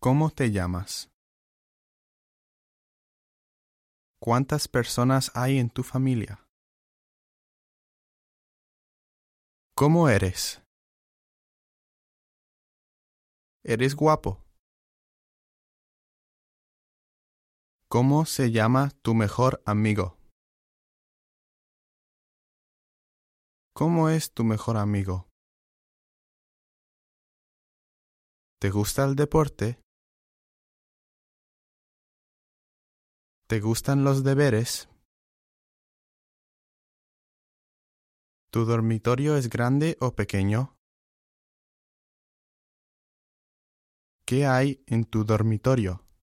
¿Cómo te llamas? ¿Cuántas personas hay en tu familia? ¿Cómo eres? ¿Eres guapo? ¿Cómo se llama tu mejor amigo? ¿Cómo es tu mejor amigo? ¿Te gusta el deporte? ¿Te gustan los deberes? ¿Tu dormitorio es grande o pequeño? ¿Qué hay en tu dormitorio?